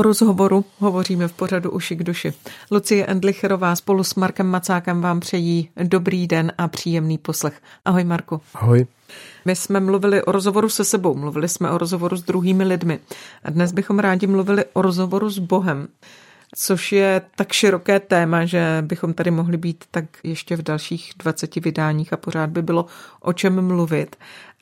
O rozhovoru hovoříme v pořadu Uši k duši. Lucie Endlicherová spolu s Markem Macákem vám přejí dobrý den a příjemný poslech. Ahoj Marku. Ahoj. My jsme mluvili o rozhovoru se sebou, mluvili jsme o rozhovoru s druhými lidmi. A dnes bychom rádi mluvili o rozhovoru s Bohem což je tak široké téma, že bychom tady mohli být tak ještě v dalších 20 vydáních a pořád by bylo o čem mluvit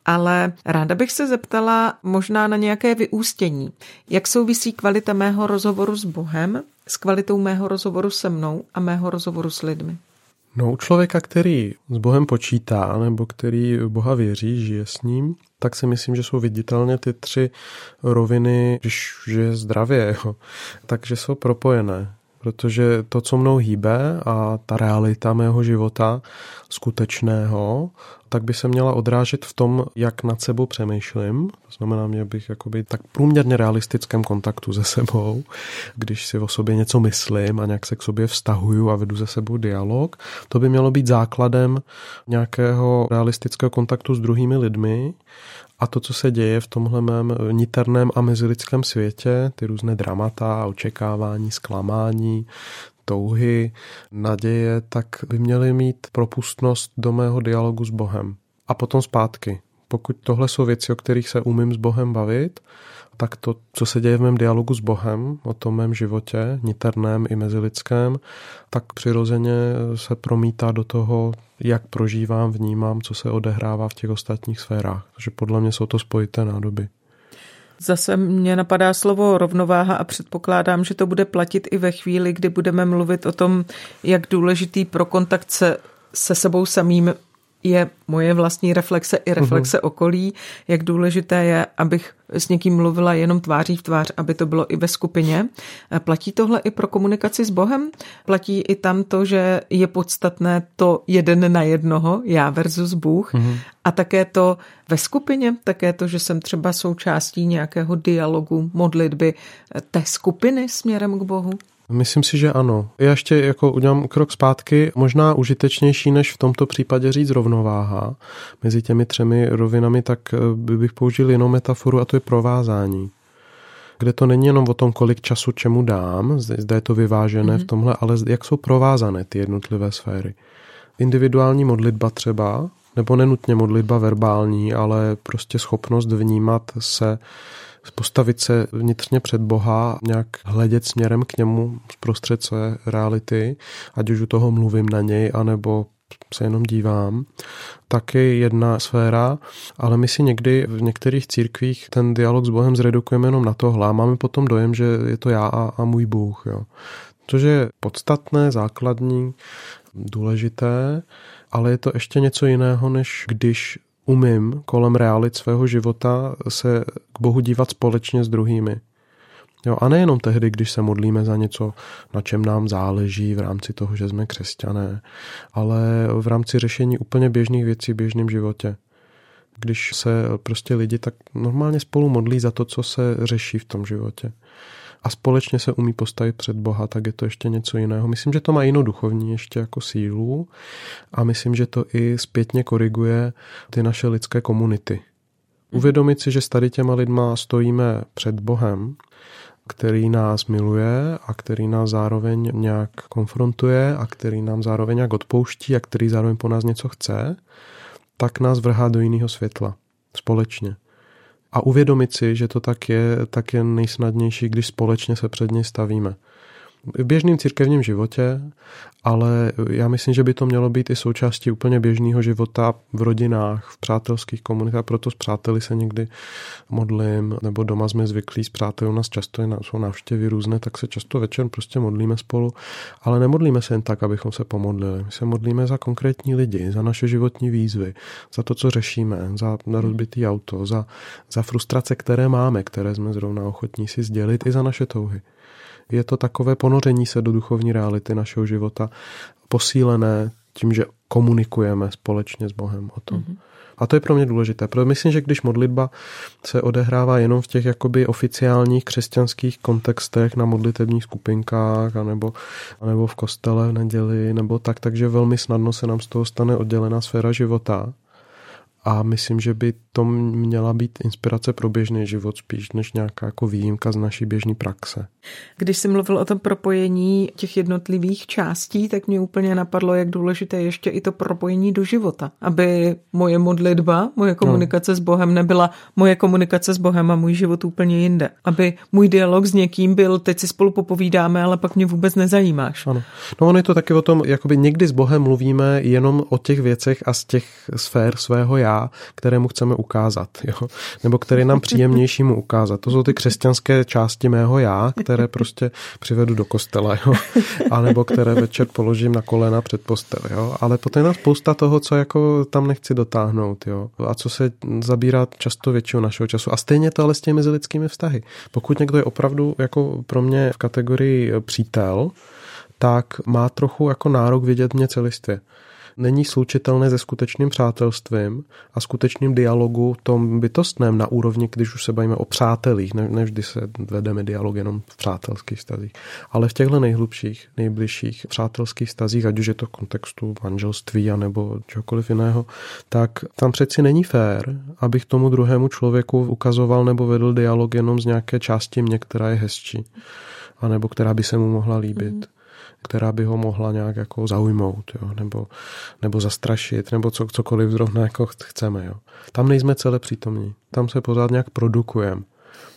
ale ráda bych se zeptala možná na nějaké vyústění. Jak souvisí kvalita mého rozhovoru s Bohem s kvalitou mého rozhovoru se mnou a mého rozhovoru s lidmi? No, u člověka, který s Bohem počítá, nebo který Boha věří, žije s ním, tak si myslím, že jsou viditelně ty tři roviny, když žije zdravě, jo, takže jsou propojené protože to, co mnou hýbe a ta realita mého života skutečného, tak by se měla odrážet v tom, jak nad sebou přemýšlím. To znamená, mě bych jakoby tak průměrně realistickém kontaktu se sebou, když si o sobě něco myslím a nějak se k sobě vztahuju a vedu ze sebou dialog. To by mělo být základem nějakého realistického kontaktu s druhými lidmi a to, co se děje v tomhle mém niterném a mezilidském světě, ty různé dramata, očekávání, zklamání, touhy, naděje, tak by měly mít propustnost do mého dialogu s Bohem. A potom zpátky. Pokud tohle jsou věci, o kterých se umím s Bohem bavit, tak to, co se děje v mém dialogu s Bohem, o tom mém životě, niterném i mezilidském, tak přirozeně se promítá do toho, jak prožívám, vnímám, co se odehrává v těch ostatních sférách. Takže podle mě jsou to spojité nádoby. Zase mě napadá slovo rovnováha a předpokládám, že to bude platit i ve chvíli, kdy budeme mluvit o tom, jak důležitý pro kontakt se, se sebou samým je moje vlastní reflexe i reflexe uh-huh. okolí, jak důležité je, abych s někým mluvila jenom tváří v tvář, aby to bylo i ve skupině. Platí tohle i pro komunikaci s Bohem? Platí i tam to, že je podstatné to jeden na jednoho, já versus Bůh, uh-huh. a také to ve skupině, také to, že jsem třeba součástí nějakého dialogu, modlitby té skupiny směrem k Bohu? Myslím si, že ano. Já ještě jako udělám krok zpátky, možná užitečnější než v tomto případě říct rovnováha mezi těmi třemi rovinami, tak eh, bych použil jinou metaforu a to je provázání kde to není jenom o tom, kolik času čemu dám, zde je to vyvážené mm-hmm. v tomhle, ale jak jsou provázané ty jednotlivé sféry. Individuální modlitba třeba, nebo nenutně modlitba verbální, ale prostě schopnost vnímat se postavit se vnitřně před Boha, nějak hledět směrem k němu zprostřed své reality, ať už u toho mluvím na něj, anebo se jenom dívám, taky jedna sféra, ale my si někdy v některých církvích ten dialog s Bohem zredukujeme jenom na tohle a máme potom dojem, že je to já a, a můj Bůh. Jo. Což je podstatné, základní, důležité, ale je to ještě něco jiného, než když umím kolem realit svého života se k Bohu dívat společně s druhými. Jo, a nejenom tehdy, když se modlíme za něco, na čem nám záleží v rámci toho, že jsme křesťané, ale v rámci řešení úplně běžných věcí v běžném životě. Když se prostě lidi tak normálně spolu modlí za to, co se řeší v tom životě a společně se umí postavit před Boha, tak je to ještě něco jiného. Myslím, že to má jinou duchovní ještě jako sílu a myslím, že to i zpětně koriguje ty naše lidské komunity. Mhm. Uvědomit si, že s tady těma lidma stojíme před Bohem, který nás miluje a který nás zároveň nějak konfrontuje a který nám zároveň nějak odpouští a který zároveň po nás něco chce, tak nás vrhá do jiného světla společně. A uvědomit si, že to tak je, tak je nejsnadnější, když společně se před něj stavíme v běžném církevním životě, ale já myslím, že by to mělo být i součástí úplně běžného života v rodinách, v přátelských komunitách, proto s přáteli se někdy modlím, nebo doma jsme zvyklí s přáteli, u nás často jsou návštěvy různé, tak se často večer prostě modlíme spolu, ale nemodlíme se jen tak, abychom se pomodlili. My se modlíme za konkrétní lidi, za naše životní výzvy, za to, co řešíme, za rozbitý auto, za, za frustrace, které máme, které jsme zrovna ochotní si sdělit, i za naše touhy. Je to takové ponoření se do duchovní reality našeho života, posílené tím, že komunikujeme společně s Bohem o tom. Mm-hmm. A to je pro mě důležité, protože myslím, že když modlitba se odehrává jenom v těch jakoby oficiálních křesťanských kontextech na modlitebních skupinkách, anebo, anebo v kostele v neděli, nebo tak, takže velmi snadno se nám z toho stane oddělená sféra života a myslím, že by to měla být inspirace pro běžný život spíš než nějaká jako výjimka z naší běžné praxe. Když jsi mluvil o tom propojení těch jednotlivých částí, tak mě úplně napadlo, jak důležité je ještě i to propojení do života. Aby moje modlitba, moje komunikace no. s Bohem nebyla moje komunikace s Bohem a můj život úplně jinde. Aby můj dialog s někým byl, teď si spolu popovídáme, ale pak mě vůbec nezajímáš. Ano. No ono je to taky o tom, jakoby někdy s Bohem mluvíme jenom o těch věcech a z těch sfér svého já, kterému chceme ukázat, jo? nebo který nám příjemnější mu ukázat. To jsou ty křesťanské části mého já, které prostě přivedu do kostela, jo? a nebo které večer položím na kolena před postel. Jo? Ale potom je spousta toho, co jako tam nechci dotáhnout jo? a co se zabírá často většího našeho času. A stejně to ale s těmi mezilidskými vztahy. Pokud někdo je opravdu jako pro mě v kategorii přítel, tak má trochu jako nárok vidět mě celistvě není slučitelné se skutečným přátelstvím a skutečným dialogu tom bytostném na úrovni, když už se bavíme o přátelích, ne, nevždy se vedeme dialog jenom v přátelských stazích, ale v těchto nejhlubších, nejbližších přátelských stazích, ať už je to v kontextu manželství nebo čokoliv jiného, tak tam přeci není fér, abych tomu druhému člověku ukazoval nebo vedl dialog jenom z nějaké části mě, která je hezčí, anebo která by se mu mohla líbit. Mm která by ho mohla nějak jako zaujmout, jo, nebo, nebo zastrašit, nebo co, cokoliv zrovna jako chceme. Jo. Tam nejsme celé přítomní, tam se pořád nějak produkujeme.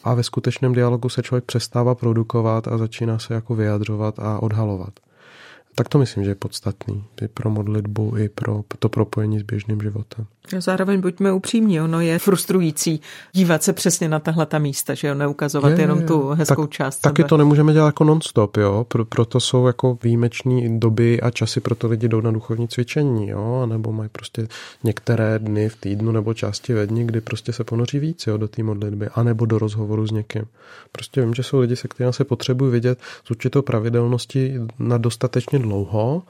A ve skutečném dialogu se člověk přestává produkovat a začíná se jako vyjadřovat a odhalovat. Tak to myslím, že je podstatný i pro modlitbu, i pro to propojení s běžným životem. Zároveň buďme upřímní, ono je frustrující dívat se přesně na tahle ta místa, že jo, neukazovat je, jenom tu hezkou tak, část. Taky sebe. to nemůžeme dělat jako non-stop, jo, Pro, proto jsou jako výjimeční doby a časy, proto lidi jdou na duchovní cvičení, jo, nebo mají prostě některé dny v týdnu nebo části ve dní, kdy prostě se ponoří víc, jo, do té modlitby, anebo do rozhovoru s někým. Prostě vím, že jsou lidi, se kterými se potřebují vidět s určitou pravidelností na dostatečně dlouho,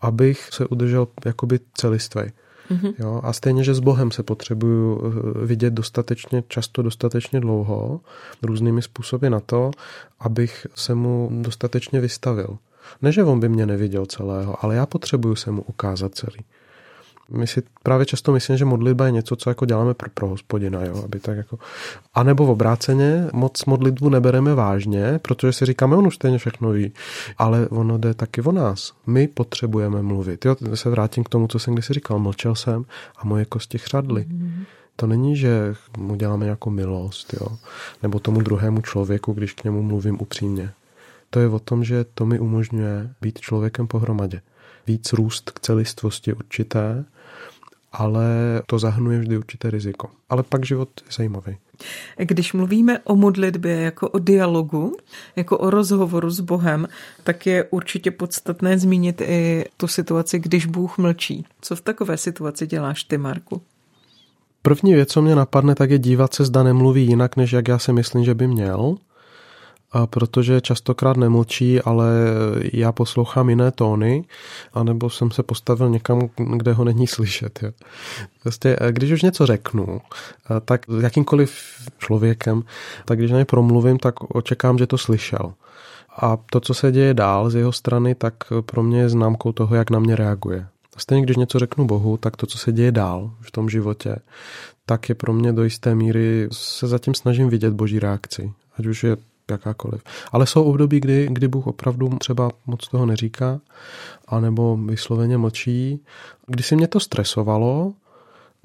abych se udržel jakoby celistvý. Mm-hmm. Jo, a stejně, že s Bohem se potřebuju eh, vidět dostatečně často, dostatečně dlouho, různými způsoby na to, abych se mu dostatečně vystavil. Ne, že on by mě neviděl celého, ale já potřebuju se mu ukázat celý. My si právě často myslím, že modlitba je něco, co jako děláme pro, pro hospodina, jo? aby tak jako... A nebo v obráceně moc modlitbu nebereme vážně, protože si říkáme, on už stejně všechno ví. Ale ono jde taky o nás. My potřebujeme mluvit. Jo, se vrátím k tomu, co jsem kdysi říkal. Mlčel jsem a moje kosti chřadly. Mm-hmm. To není, že mu děláme jako milost, jo? nebo tomu druhému člověku, když k němu mluvím upřímně. To je o tom, že to mi umožňuje být člověkem pohromadě. Víc růst k celistvosti určité ale to zahrnuje vždy určité riziko. Ale pak život je zajímavý. Když mluvíme o modlitbě jako o dialogu, jako o rozhovoru s Bohem, tak je určitě podstatné zmínit i tu situaci, když Bůh mlčí. Co v takové situaci děláš ty, Marku? První věc, co mě napadne, tak je dívat se, zda nemluví jinak, než jak já si myslím, že by měl a protože častokrát nemlčí, ale já poslouchám jiné tóny, anebo jsem se postavil někam, kde ho není slyšet. Jo. Prostě, eh, když už něco řeknu, eh, tak s jakýmkoliv člověkem, tak když na ně promluvím, tak očekám, že to slyšel. A to, co se děje dál z jeho strany, tak pro mě je známkou toho, jak na mě reaguje. A stejně, když něco řeknu Bohu, tak to, co se děje dál v tom životě, tak je pro mě do jisté míry, se zatím snažím vidět boží reakci. Ať už je jakákoliv. Ale jsou období, kdy, kdy Bůh opravdu třeba moc toho neříká, anebo vysloveně mlčí. Když si mě to stresovalo,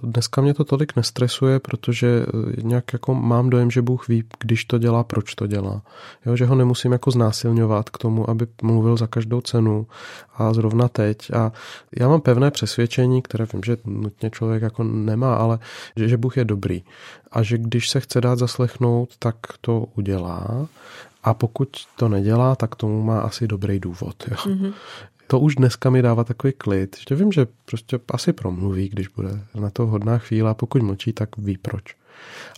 Dneska mě to tolik nestresuje, protože eh, nějak jako mám dojem, že Bůh ví, když to dělá, proč to dělá. Jo, že ho nemusím jako znásilňovat k tomu, aby mluvil za každou cenu a zrovna teď. A já mám pevné přesvědčení, které vím, že nutně člověk jako nemá, ale že, že Bůh je dobrý. A že když se chce dát zaslechnout, tak to udělá. A pokud to nedělá, tak tomu má asi dobrý důvod. Jo. Mm-hmm to už dneska mi dává takový klid, že vím, že prostě asi promluví, když bude na to hodná chvíle a pokud mlčí, tak ví proč.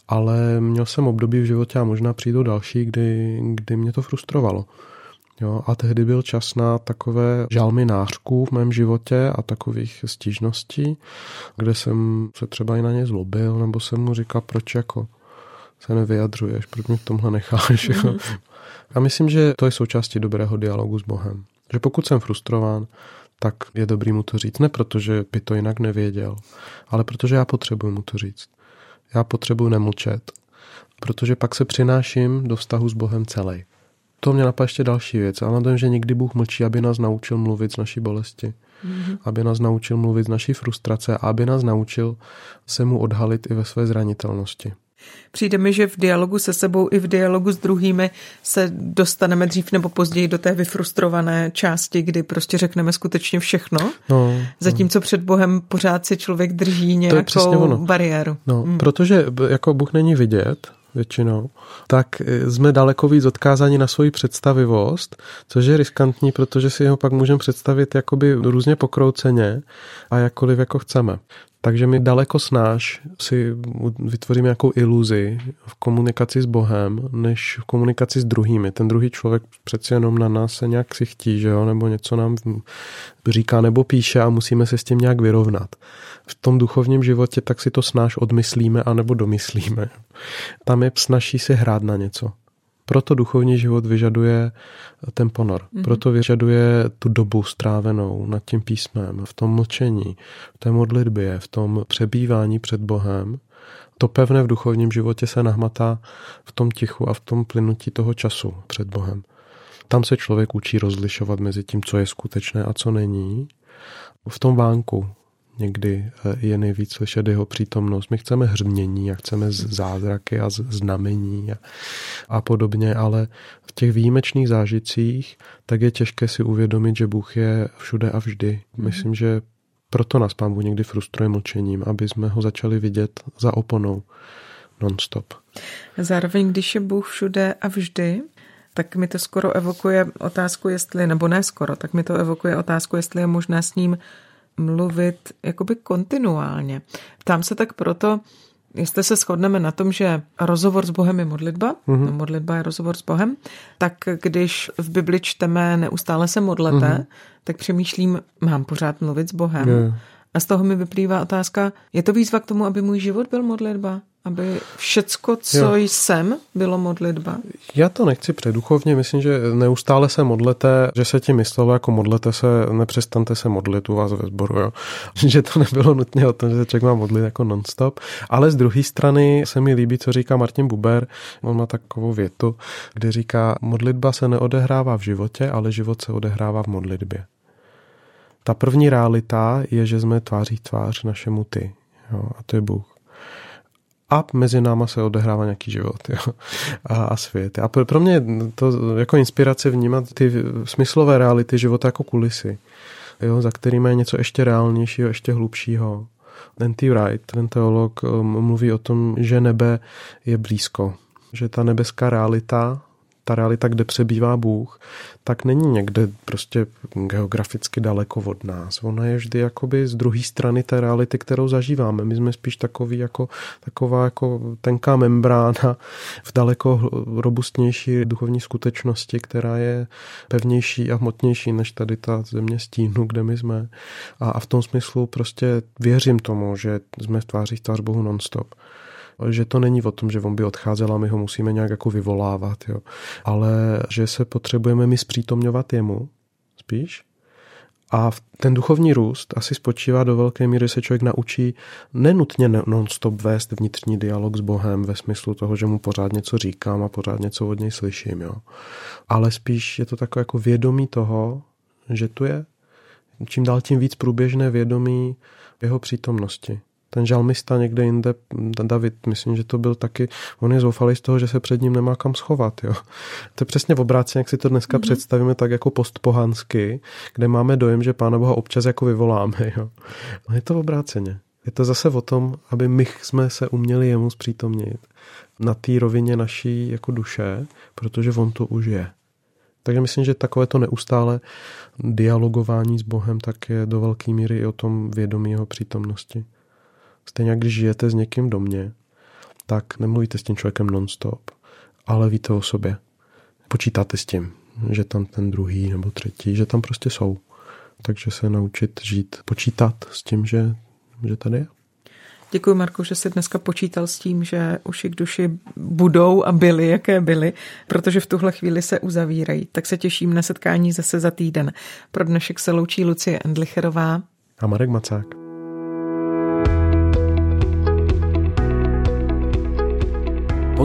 Ale měl jsem období v životě a možná přijdou další, kdy, kdy mě to frustrovalo. Jo, a tehdy byl čas na takové žalmy nářků v mém životě a takových stížností, kde jsem se třeba i na ně zlobil, nebo jsem mu říkal, proč jako se nevyjadřuješ, proč mě v tomhle necháš. Mm-hmm. A myslím, že to je součástí dobrého dialogu s Bohem. Že pokud jsem frustrován, tak je dobrý mu to říct. Ne protože by to jinak nevěděl, ale protože já potřebuji mu to říct. Já potřebuji nemlčet, protože pak se přináším do vztahu s Bohem celý. To mě napadá ještě další věc. Ale to, že někdy Bůh mlčí, aby nás naučil mluvit z naší bolesti. Mm-hmm. Aby nás naučil mluvit z naší frustrace a aby nás naučil se mu odhalit i ve své zranitelnosti. Přijde mi, že v dialogu se sebou i v dialogu s druhými se dostaneme dřív nebo později do té vyfrustrované části, kdy prostě řekneme skutečně všechno. No, Zatímco no. před Bohem pořád si člověk drží nějakou bariéru. No, hmm. Protože jako Bůh není vidět, většinou, tak e, jsme daleko víc odkázáni na svoji představivost, což je riskantní, protože si ho pak můžeme představit jakoby různě pokrouceně a jakkoliv jako chceme. Takže my daleko snáš si vytvoříme nějakou iluzi v komunikaci s Bohem, než v komunikaci s druhými. Ten druhý člověk přeci jenom na nás se nějak si chtí, že jo? nebo něco nám říká nebo píše a musíme se s tím nějak vyrovnat. V tom duchovním životě tak si to snáš odmyslíme anebo domyslíme. Tam je snaží si hrát na něco. Proto duchovní život vyžaduje ten ponor. Mm-hmm. Proto vyžaduje tu dobu strávenou nad tím písmem, v tom mlčení, v té modlitbě, v tom přebývání před Bohem. To pevné v duchovním životě se nahmatá v tom tichu a v tom plynutí toho času před Bohem. Tam se člověk učí rozlišovat mezi tím, co je skutečné a co není. V tom vánku, někdy eh, je nejvíc slyšet jeho přítomnost. My chceme hřmění a chceme zázraky a znamení a, a podobně, ale v těch výjimečných zážitcích tak je těžké si uvědomit, že Bůh je všude a vždy. Mhm. Myslím, že proto nás Pán Bůh někdy frustruje mlčením, aby jsme ho začali vidět za oponou non-stop. Zároveň, když je Bůh všude a vždy, tak mi to skoro evokuje otázku, jestli, nebo ne skoro, tak mi to evokuje otázku, jestli je možné s ním mluvit jakoby kontinuálně. Ptám se tak proto, jestli se shodneme na tom, že rozhovor s Bohem je modlitba, mm-hmm. modlitba je rozhovor s Bohem, tak když v Bibli čteme neustále se modlete, mm-hmm. tak přemýšlím, mám pořád mluvit s Bohem. Yeah. A z toho mi vyplývá otázka, je to výzva k tomu, aby můj život byl modlitba? Aby všecko, co jo. jsem, bylo modlitba? Já to nechci předuchovně, myslím, že neustále se modlete, že se ti myslelo jako modlete se, nepřestante se modlit u vás ve sboru, jo? že to nebylo nutně o tom, že se člověk má modlit jako nonstop, ale z druhé strany se mi líbí, co říká Martin Buber, on má takovou větu, kde říká, modlitba se neodehrává v životě, ale život se odehrává v modlitbě. Ta první realita je, že jsme tváří tvář našemu ty. Jo, a to je Bůh. A mezi náma se odehrává nějaký život jo, a, a svět. A pro mě to jako inspirace vnímat ty smyslové reality života jako kulisy, jo, za kterými je něco ještě reálnějšího, ještě hlubšího. N.T. Wright, ten teolog, um, mluví o tom, že nebe je blízko. Že ta nebeská realita ta realita, kde přebývá Bůh, tak není někde prostě geograficky daleko od nás. Ona je vždy jakoby z druhé strany té reality, kterou zažíváme. My jsme spíš takový jako, taková jako tenká membrána v daleko robustnější duchovní skutečnosti, která je pevnější a hmotnější než tady ta země stínu, kde my jsme. A, a v tom smyslu prostě věřím tomu, že jsme v tváří tvář Bohu nonstop že to není o tom, že on by odcházel a my ho musíme nějak jako vyvolávat, jo. ale že se potřebujeme my zpřítomňovat jemu spíš a ten duchovní růst asi spočívá do velké míry, že se člověk naučí nenutně non-stop vést vnitřní dialog s Bohem ve smyslu toho, že mu pořád něco říkám a pořád něco od něj slyším. Jo. Ale spíš je to takové jako vědomí toho, že tu je. Čím dál tím víc průběžné vědomí jeho přítomnosti ten žalmista někde jinde, David, myslím, že to byl taky, on je zoufalý z toho, že se před ním nemá kam schovat. Jo. To je přesně v obráceně, jak si to dneska mm-hmm. představíme, tak jako postpohansky, kde máme dojem, že Pána Boha občas jako vyvoláme. Jo. No je to v obráceně. Je to zase o tom, aby my jsme se uměli jemu zpřítomnit na té rovině naší jako duše, protože on to už je. Takže myslím, že takové to neustále dialogování s Bohem tak je do velké míry i o tom vědomí jeho přítomnosti. Stejně jak když žijete s někým do mě, tak nemluvíte s tím člověkem nonstop, ale víte o sobě. Počítáte s tím. že tam ten druhý nebo třetí, že tam prostě jsou. Takže se naučit žít, počítat s tím, že, že tady je. Děkuji, Marku, že jsi dneska počítal s tím, že uši k duši budou a byly, jaké byly, protože v tuhle chvíli se uzavírají. Tak se těším na setkání zase za týden. Pro dnešek se loučí Lucie Endlicherová a Marek Macák.